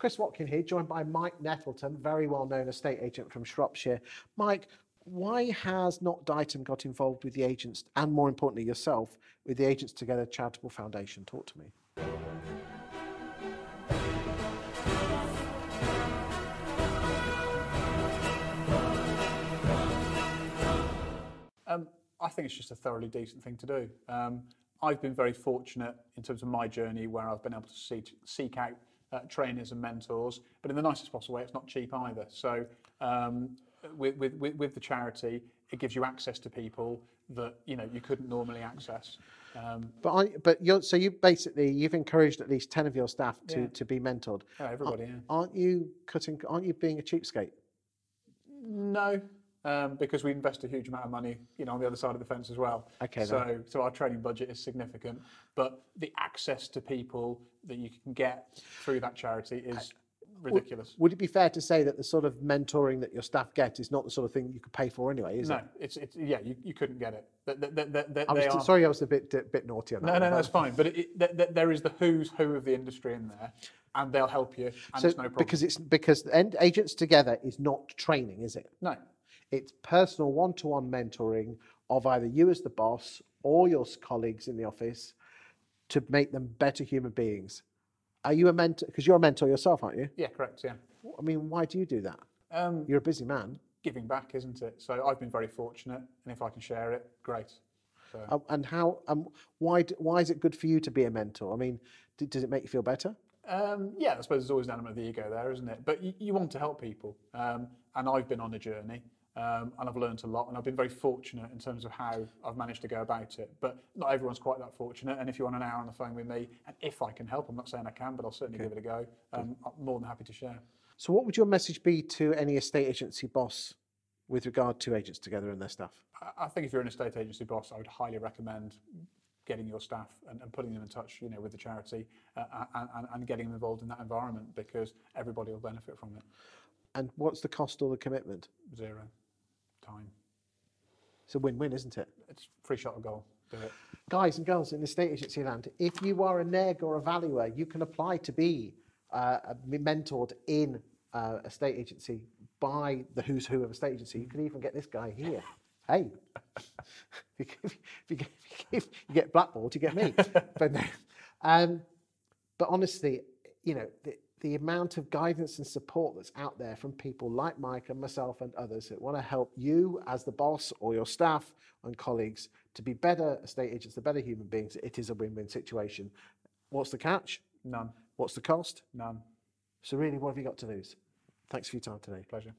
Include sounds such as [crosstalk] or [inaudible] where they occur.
Chris Watkin here, joined by Mike Nettleton, very well known estate agent from Shropshire. Mike, why has Nock Deighton got involved with the agents, and more importantly yourself, with the Agents Together Charitable Foundation? Talk to me. Um, I think it's just a thoroughly decent thing to do. Um, I've been very fortunate in terms of my journey where I've been able to see, seek out uh, trainers and mentors, but in the nicest possible way, it's not cheap either. So um, with, with, with the charity, it gives you access to people that you know you couldn't normally access. Um, But I, but you're, so you basically you've encouraged at least ten of your staff to, Yeah. to be mentored. yeah, everybody, yeah. Aren't you cutting? Aren't you being a cheapskate? No, um, because we invest a huge amount of money, you know, on the other side of the fence as well. Okay, So, so our training budget is significant, but the access to people that you can get through that charity is ridiculous. Would it be fair to say that the sort of mentoring that your staff get is not the sort of thing you could pay for anyway? Is No, it? it's, it's yeah, you, you couldn't get it. Th- th- th- th- th- I was are- sorry, I was a bit a bit naughty on that. No, one, no, it's fine. But it, it, th- th- there is the who's who of the industry in there, and they'll help you, and So it's no problem. because it's because end agents together is not training, is it? no, It's personal one-to-one mentoring of either you as the boss or your colleagues in the office to make them better human beings. Are you a mentor? Because you're a mentor yourself, aren't you? yeah, correct, yeah. I mean, why do you do that? Um, You're a busy man. giving back, isn't it? So I've been very fortunate, and if I can share it, great. So. Uh, and how? Um, why? Why is it good for you to be a mentor? I mean, d- does it make you feel better? Um, yeah, I suppose there's always an element of the ego there, isn't it? But you, you want to help people, um, and I've been on a journey, um, and I've learned a lot, and I've been very fortunate in terms of how I've managed to go about it. But not everyone's quite that fortunate, and if you want an hour on the phone with me, and if I can help, I'm not saying I can, but I'll certainly give it a go. Um, I'm more than happy to share. So, what would your message be to any estate agency boss with regard to agents together and their staff? I- think if you're an estate agency boss, I would highly recommend getting your staff and, and putting them in touch, you know, with the charity uh, and, and getting them involved in that environment because everybody will benefit from it. And what's the cost or the commitment? Zero time. It's a win-win, isn't it? It's free shot of goal. Do it. Guys and girls in the state agency land, if you are a neg or a valuer, you can apply to be uh, mentored in uh, a state agency by the who's who of a state agency. You can even get this guy here. Hey, [laughs] if you, get- if you get, if you get blackballed, you get me. [laughs] but no. Um, but honestly, you know, the, amount of guidance and support that's out there from people like Mike and myself and others that want to help you as the boss or your staff and colleagues to be better estate agents, the better human beings, it is a win-win situation. What's the catch? None. What's the cost? None. So really, what have you got to lose? Thanks for your time today. Pleasure.